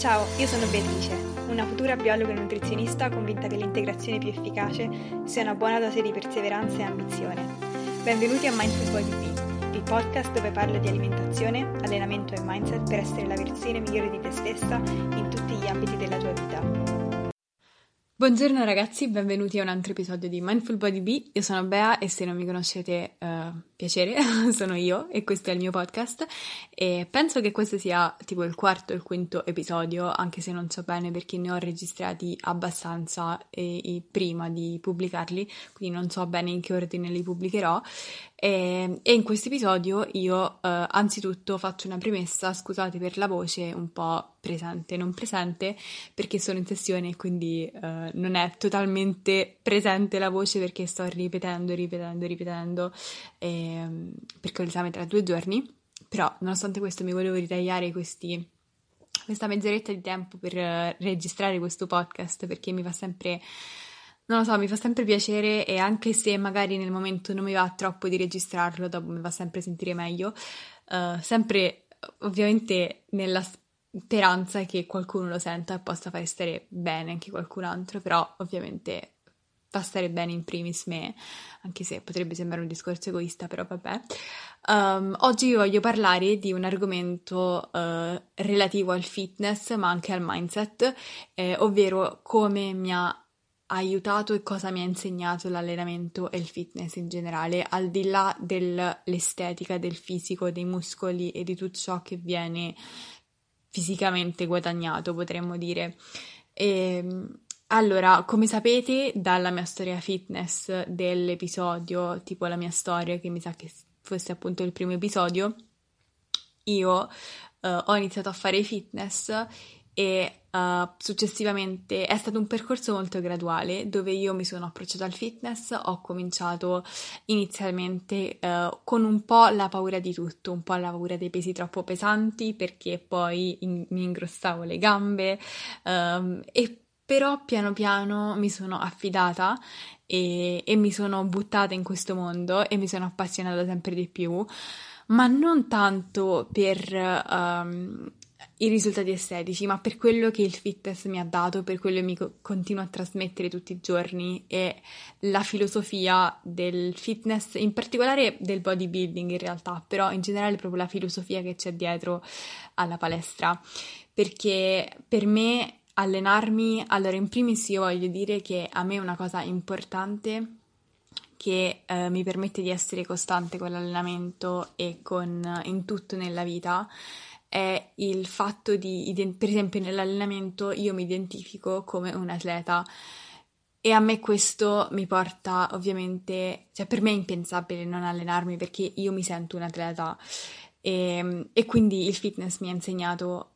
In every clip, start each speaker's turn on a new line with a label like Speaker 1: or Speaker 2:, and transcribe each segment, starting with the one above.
Speaker 1: Ciao, io sono Beatrice, una futura biologa e nutrizionista convinta che l'integrazione più efficace sia una buona dose di perseveranza e ambizione. Benvenuti a Mindful Body B, il podcast dove parlo di alimentazione, allenamento e mindset per essere la versione migliore di te stessa in tutti gli ambiti della tua vita.
Speaker 2: Buongiorno ragazzi, benvenuti a un altro episodio di Mindful Body B. Io sono Bea e se non mi conoscete, uh, piacere, sono io e questo è il mio podcast e penso che questo sia tipo il quarto o il quinto episodio, anche se non so bene perché ne ho registrati abbastanza e, e prima di pubblicarli, quindi non so bene in che ordine li pubblicherò e, e in questo episodio io uh, anzitutto faccio una premessa, scusate per la voce un po' presente, non presente, perché sono in sessione e quindi uh, non è totalmente presente la voce perché sto ripetendo, ripetendo, ripetendo, eh, perché ho l'esame tra due giorni, però nonostante questo mi volevo ritagliare questi, questa mezz'oretta di tempo per uh, registrare questo podcast perché mi fa sempre... Non lo so, mi fa sempre piacere e anche se magari nel momento non mi va troppo di registrarlo, dopo mi fa sempre sentire meglio, uh, sempre ovviamente nella speranza che qualcuno lo senta e possa fare stare bene anche qualcun altro, però ovviamente fa stare bene in primis me, anche se potrebbe sembrare un discorso egoista, però vabbè. Um, oggi vi voglio parlare di un argomento uh, relativo al fitness, ma anche al mindset, eh, ovvero come mi ha aiutato e cosa mi ha insegnato l'allenamento e il fitness in generale, al di là dell'estetica, del fisico, dei muscoli e di tutto ciò che viene fisicamente guadagnato, potremmo dire. E, ehm, allora, come sapete dalla mia storia fitness dell'episodio, tipo la mia storia, che mi sa che fosse appunto il primo episodio, io uh, ho iniziato a fare fitness e uh, successivamente è stato un percorso molto graduale dove io mi sono approcciata al fitness, ho cominciato inizialmente uh, con un po' la paura di tutto, un po' la paura dei pesi troppo pesanti perché poi in- mi ingrossavo le gambe um, e però piano piano mi sono affidata e, e mi sono buttata in questo mondo e mi sono appassionata sempre di più ma non tanto per um, i risultati estetici, ma per quello che il fitness mi ha dato, per quello che mi co- continua a trasmettere tutti i giorni e la filosofia del fitness, in particolare del bodybuilding in realtà, però in generale proprio la filosofia che c'è dietro alla palestra, perché per me allenarmi, allora in primis io voglio dire che a me è una cosa importante che eh, mi permette di essere costante con l'allenamento e con in tutto nella vita è il fatto di, per esempio nell'allenamento io mi identifico come un atleta e a me questo mi porta ovviamente, cioè per me è impensabile non allenarmi perché io mi sento un atleta e, e quindi il fitness mi ha insegnato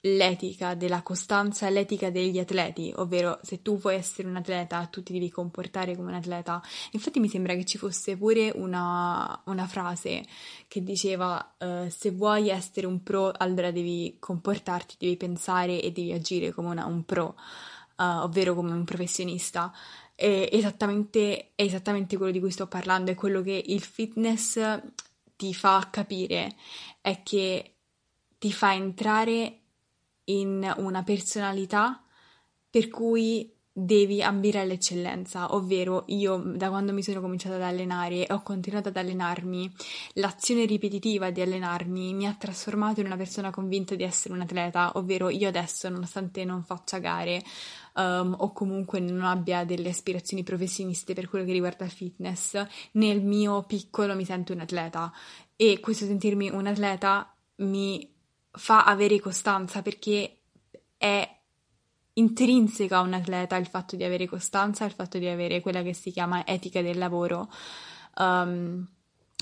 Speaker 2: l'etica della costanza, l'etica degli atleti, ovvero se tu vuoi essere un atleta, tu ti devi comportare come un atleta. Infatti mi sembra che ci fosse pure una, una frase che diceva uh, se vuoi essere un pro, allora devi comportarti, devi pensare e devi agire come una, un pro, uh, ovvero come un professionista. E esattamente, è esattamente quello di cui sto parlando, è quello che il fitness ti fa capire, è che ti fa entrare in una personalità per cui devi ambire all'eccellenza, ovvero io da quando mi sono cominciata ad allenare e ho continuato ad allenarmi, l'azione ripetitiva di allenarmi mi ha trasformato in una persona convinta di essere un atleta, ovvero io adesso, nonostante non faccia gare um, o comunque non abbia delle aspirazioni professioniste per quello che riguarda il fitness, nel mio piccolo mi sento un atleta. E questo sentirmi un atleta mi fa avere costanza perché è intrinseca a un atleta il fatto di avere costanza, il fatto di avere quella che si chiama etica del lavoro. Um,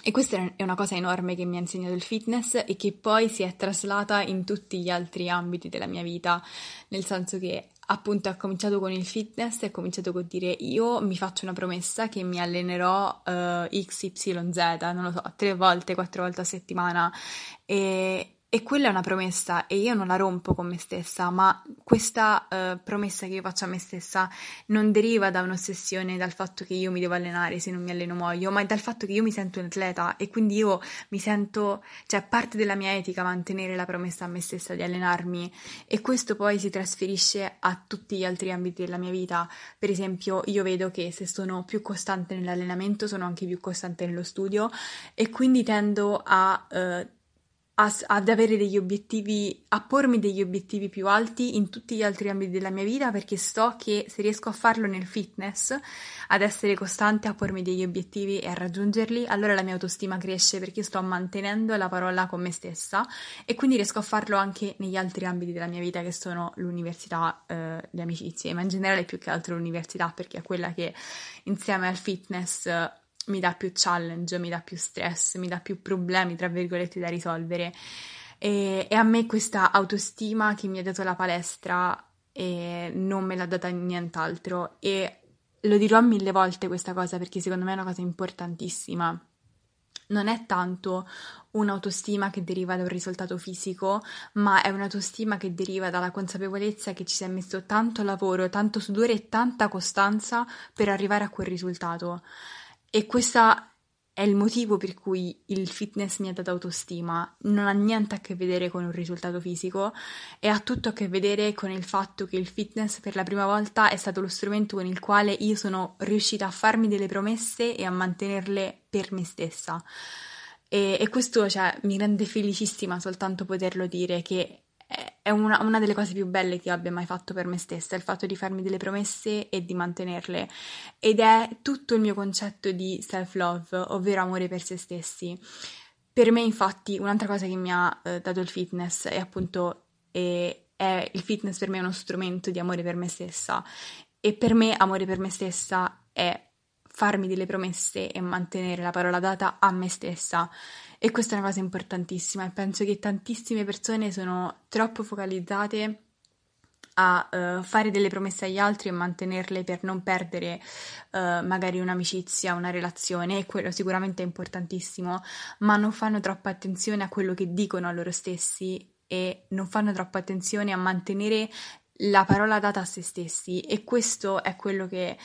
Speaker 2: e questa è una cosa enorme che mi ha insegnato il fitness e che poi si è traslata in tutti gli altri ambiti della mia vita, nel senso che appunto ho cominciato con il fitness ho cominciato con dire io mi faccio una promessa che mi allenerò uh, XYZ, non lo so, tre volte, quattro volte a settimana e, e quella è una promessa e io non la rompo con me stessa, ma questa uh, promessa che io faccio a me stessa non deriva da un'ossessione dal fatto che io mi devo allenare, se non mi alleno muoio, ma dal fatto che io mi sento un atleta e quindi io mi sento, cioè parte della mia etica mantenere la promessa a me stessa di allenarmi e questo poi si trasferisce a tutti gli altri ambiti della mia vita. Per esempio, io vedo che se sono più costante nell'allenamento sono anche più costante nello studio e quindi tendo a uh, a, ad avere degli obiettivi, a pormi degli obiettivi più alti in tutti gli altri ambiti della mia vita perché so che se riesco a farlo nel fitness, ad essere costante, a pormi degli obiettivi e a raggiungerli, allora la mia autostima cresce perché sto mantenendo la parola con me stessa e quindi riesco a farlo anche negli altri ambiti della mia vita che sono l'università, eh, le amicizie, ma in generale più che altro l'università perché è quella che insieme al fitness mi dà più challenge, mi dà più stress, mi dà più problemi, tra virgolette, da risolvere. E, e a me questa autostima che mi ha dato la palestra e non me l'ha data nient'altro. E lo dirò mille volte questa cosa perché secondo me è una cosa importantissima. Non è tanto un'autostima che deriva da un risultato fisico, ma è un'autostima che deriva dalla consapevolezza che ci si è messo tanto lavoro, tanto sudore e tanta costanza per arrivare a quel risultato. E questo è il motivo per cui il fitness mi ha dato autostima. Non ha niente a che vedere con un risultato fisico e ha tutto a che vedere con il fatto che il fitness per la prima volta è stato lo strumento con il quale io sono riuscita a farmi delle promesse e a mantenerle per me stessa. E, e questo cioè, mi rende felicissima soltanto poterlo dire che è una, una, delle cose più belle che io abbia mai fatto per me stessa, il fatto di farmi delle promesse e di mantenerle. Ed è tutto il mio concetto di self-love, ovvero amore per se stessi. Per me, infatti, un'altra cosa che mi ha eh, dato il fitness è appunto è, è il fitness per me è uno strumento di amore per me stessa. E per me amore per me stessa è farmi delle promesse e mantenere la parola data a me stessa. E questa è una cosa importantissima. E penso che tantissime persone sono troppo focalizzate a uh, fare delle promesse agli altri e mantenerle per non perdere uh, magari un'amicizia, una relazione, e quello sicuramente è importantissimo, ma non fanno troppa attenzione a quello che dicono a loro stessi e non fanno troppa attenzione a mantenere la parola data a se stessi. E questo è quello che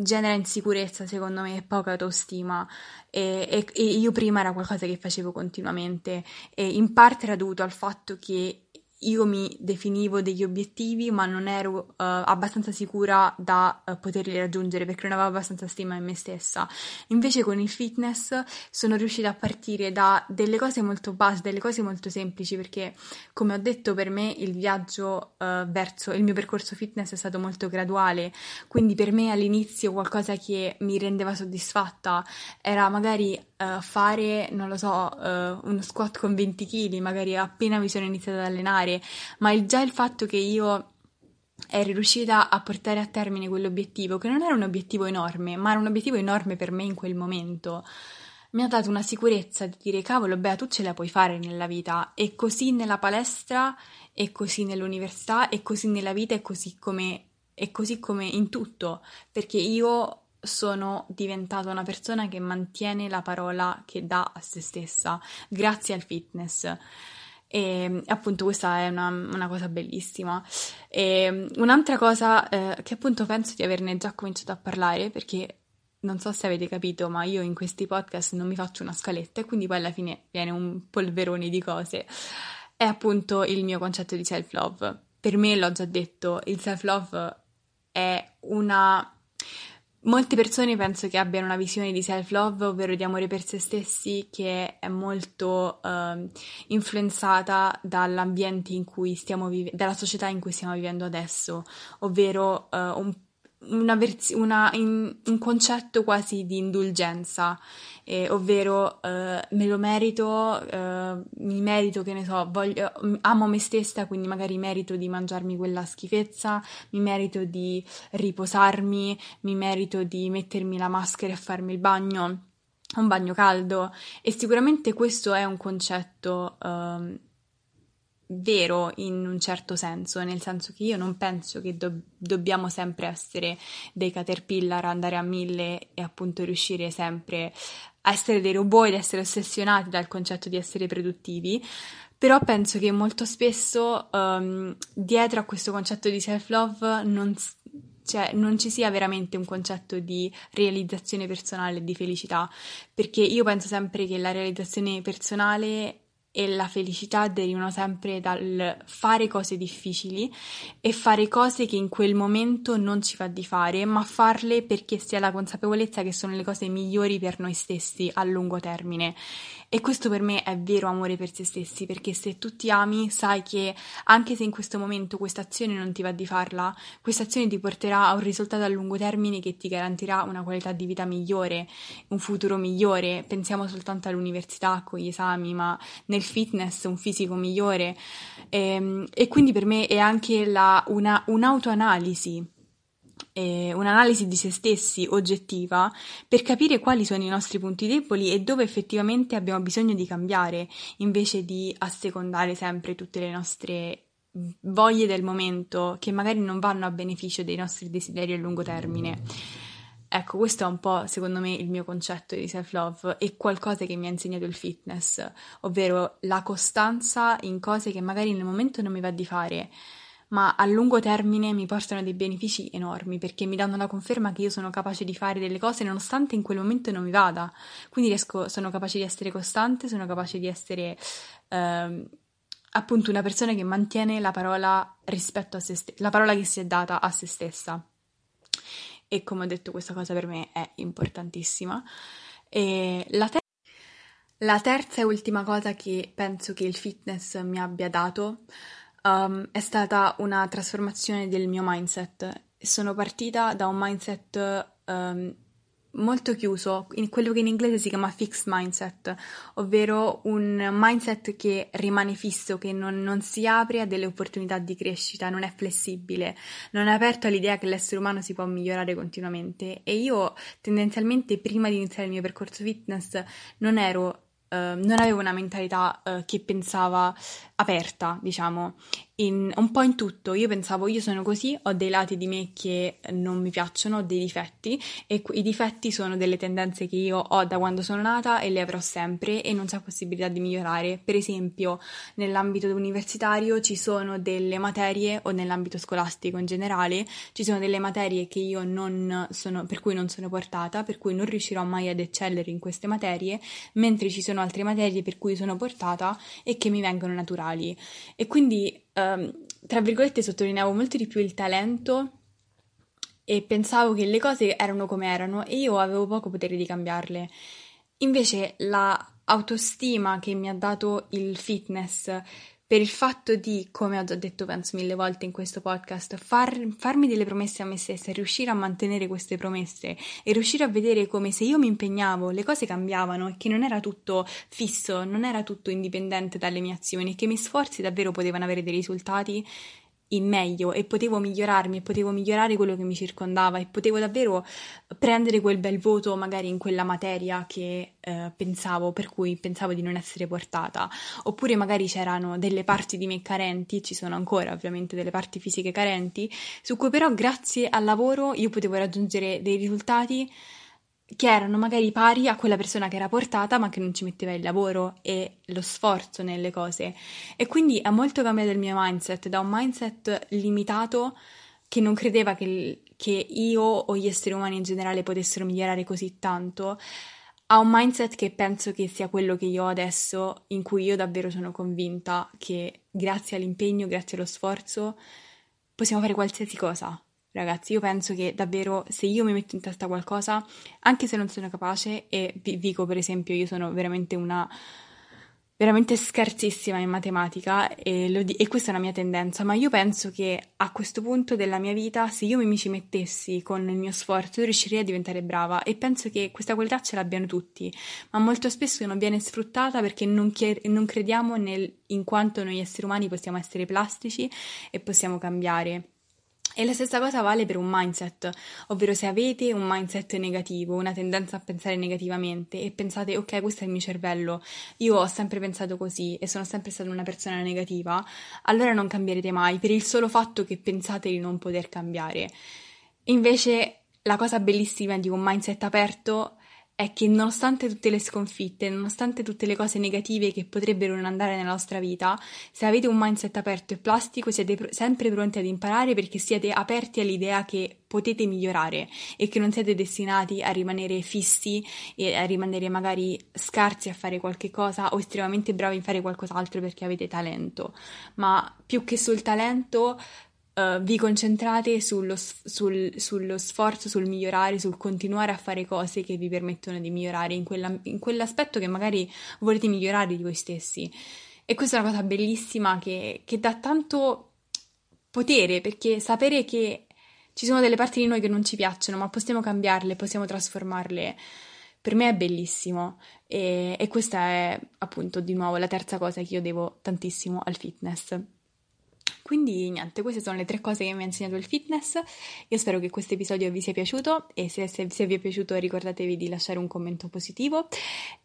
Speaker 2: genera insicurezza, secondo me, e poca autostima. E, e, e, io prima era qualcosa che facevo continuamente e in parte era dovuto al fatto che io mi definivo degli obiettivi, ma non ero uh, abbastanza sicura da uh, poterli raggiungere perché non avevo abbastanza stima in me stessa. Invece con il fitness sono riuscita a partire da delle cose molto base, delle cose molto semplici, perché come ho detto per me il viaggio uh, verso il mio percorso fitness è stato molto graduale, quindi per me all'inizio qualcosa che mi rendeva soddisfatta era magari fare, non lo so, uno squat con 20 kg, magari appena mi sono iniziata ad allenare fare, ma il, già il fatto che io eri riuscita a portare a termine quell'obiettivo, che non era un obiettivo enorme, ma era un obiettivo enorme per me in quel momento, mi ha dato una sicurezza di dire cavolo, beh, tu ce la puoi fare nella vita, e così nella palestra, e così nell'università, e così nella vita, e così come, e così come in tutto, perché io sono diventata una persona che mantiene la parola che dà a se stessa grazie al fitness. E appunto questa è una, una cosa bellissima. E un'altra cosa eh, che appunto penso di averne già cominciato a parlare perché non so se avete capito, ma io in questi podcast non mi faccio una scaletta e quindi poi alla fine viene un polverone di cose. È appunto il mio concetto di self-love. Per me, l'ho già detto, il self-love è una Molte persone penso che abbiano una visione di self-love, ovvero di amore per se stessi, che è molto uh, influenzata dall'ambiente in cui stiamo vivendo, dalla società in cui stiamo vivendo adesso, ovvero uh, un una verz- una, in, un concetto quasi di indulgenza, eh, ovvero eh, me lo merito, eh, mi merito, che ne so, voglio, amo me stessa, quindi magari merito di mangiarmi quella schifezza, mi merito di riposarmi, mi merito di mettermi la maschera e farmi il bagno, un bagno caldo. E sicuramente questo è un concetto ehm, vero in un certo senso, nel senso che io non penso che do- dobbiamo sempre essere dei caterpillar, andare a mille e appunto riuscire sempre a essere dei robot ed essere ossessionati dal concetto di essere produttivi. Però penso che molto spesso um, dietro a questo concetto di self-love non, cioè, non ci sia veramente un concetto di realizzazione personale e di felicità, perché io penso sempre che la realizzazione personale e la felicità derivano sempre dal fare cose difficili e fare cose che in quel momento non ci va di fare, ma farle perché si ha la consapevolezza che sono le cose migliori per noi stessi a lungo termine. E questo per me è vero amore per se stessi, perché se tu ti ami, sai che anche se in questo momento questa azione non ti va di farla, questa azione ti porterà a un risultato a lungo termine che ti garantirà una qualità di vita migliore, un futuro migliore. Pensiamo soltanto all'università con gli esami, ma nel fitness un fisico migliore. E, ehm, e quindi per me è anche la, una, un'autoanalisi eh, un'analisi di se stessi oggettiva per capire quali sono i nostri punti deboli e dove effettivamente abbiamo bisogno di cambiare, invece di assecondare sempre tutte le nostre voglie del momento che magari non vanno a beneficio dei nostri desideri a lungo termine. Ecco, questo è un po', secondo me, il mio concetto di self-love e qualcosa che mi ha insegnato il fitness, ovvero la costanza in cose che magari nel momento non mi va di fare, ma a lungo termine mi portano dei benefici enormi perché mi danno la conferma che io sono capace di fare delle cose nonostante in quel momento non mi vada. Quindi riesco, sono capace di essere costante, sono capace di essere eh, appunto una persona che mantiene la parola rispetto a se stessa, la parola che si è data a se stessa. E come ho detto, questa cosa per me è importantissima. La, ter- la terza e ultima cosa che penso che il fitness mi abbia dato um, è stata una trasformazione del mio mindset. Sono partita da un mindset um, molto chiuso, in quello che in inglese si chiama fixed mindset, ovvero un mindset che rimane fisso, che non, non, si apre a delle opportunità di crescita, non è flessibile, non è aperto all'idea che l'essere umano si può migliorare continuamente. E io tendenzialmente prima di iniziare il mio percorso fitness non ero Uh, non avevo una mentalità uh, che pensava aperta, diciamo, in, un po' in tutto. Io pensavo, io sono così, ho dei lati di me che non mi piacciono, ho dei difetti e i difetti sono delle tendenze che io ho da quando sono nata e le avrò sempre e non c'è possibilità di migliorare. Per esempio, nell'ambito universitario ci sono delle materie o nell'ambito scolastico in generale, ci sono delle materie che io non sono, per cui non sono portata, per cui non riuscirò mai ad eccellere in queste materie, mentre ci sono altre materie per cui sono portata e che mi vengono naturali e quindi, um, tra virgolette, sottolineavo molto di più il talento e pensavo che le cose erano come erano e io avevo poco potere di cambiarle. Invece la autostima che mi ha dato il fitness per il fatto di, come ho già detto penso mille volte in questo podcast, far, farmi delle promesse a me stessa, riuscire a mantenere queste promesse e riuscire a vedere come se io mi impegnavo le cose cambiavano e che non era tutto fisso, non era tutto indipendente dalle mie azioni e che i miei sforzi davvero potevano avere dei risultati in meglio e potevo migliorarmi e potevo migliorare quello che mi circondava e potevo davvero prendere quel bel voto magari in quella materia che eh, pensavo, per cui pensavo di non essere portata, oppure magari c'erano delle parti di me carenti, ci sono ancora ovviamente delle parti fisiche carenti, su cui però grazie al lavoro io potevo raggiungere dei risultati che erano magari pari a quella persona che era portata ma che non ci metteva il lavoro e lo sforzo nelle cose. E quindi ha molto cambiato il mio mindset, da un mindset limitato che non credeva che, che io o gli esseri umani in generale potessero migliorare così tanto, a un mindset che penso che sia quello che io ho adesso, in cui io davvero sono convinta che grazie all'impegno, grazie allo sforzo, possiamo fare qualsiasi cosa Ragazzi, io penso che davvero se io mi metto in testa qualcosa, anche se non sono capace, e vi dico per esempio, io sono veramente una veramente scarsissima in matematica e, di- e, questa è una mia tendenza, ma io penso che a questo punto della mia vita, se io mi ci mettessi con il mio sforzo, riuscirei a diventare brava e penso che questa qualità ce l'abbiano tutti, ma molto spesso non viene sfruttata perché non, chied- non crediamo nel, in quanto noi esseri umani possiamo essere plastici e possiamo cambiare. E la stessa cosa vale per un mindset, ovvero se avete un mindset negativo, una tendenza a pensare negativamente e pensate ok, questo è il mio cervello, io ho sempre pensato così e sono sempre stata una persona negativa, allora non cambierete mai per il solo fatto che pensate di non poter cambiare. Invece la cosa bellissima di un mindset aperto è che nonostante tutte le sconfitte, nonostante tutte le cose negative che potrebbero non andare nella nostra vita, se avete un mindset aperto e plastico siete pr- sempre pronti ad imparare perché siete aperti all'idea che potete migliorare e che non siete destinati a rimanere fissi e a rimanere magari scarsi a fare qualche cosa o estremamente bravi a fare qualcos'altro perché avete talento, ma più che sul talento uh, vi concentrate sullo, sul, sullo, sforzo, sul migliorare, sul continuare a fare cose che vi permettono di migliorare in, quella, in quell'aspetto che magari volete migliorare di voi stessi. E questa è una cosa bellissima che, che dà tanto potere perché sapere che ci sono delle parti di noi che non ci piacciono, ma possiamo cambiarle, possiamo trasformarle. Per me è bellissimo e, e questa è appunto di nuovo la terza cosa che io devo tantissimo al fitness. Quindi niente, queste sono le tre cose che mi ha insegnato il fitness. Io spero che questo episodio vi sia piaciuto e se, se, se vi è piaciuto ricordatevi di lasciare un commento positivo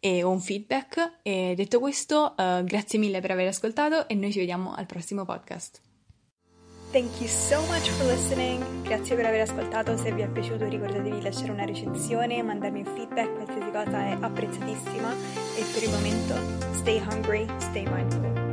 Speaker 2: e, o un feedback. E detto questo, uh, grazie mille per aver ascoltato e noi ci vediamo al prossimo podcast.
Speaker 1: Thank you so much for listening. Grazie per aver ascoltato. Se vi è piaciuto ricordatevi di lasciare una recensione, mandarmi un feedback, qualsiasi cosa è apprezzatissima. E per il momento, stay hungry, stay mindful.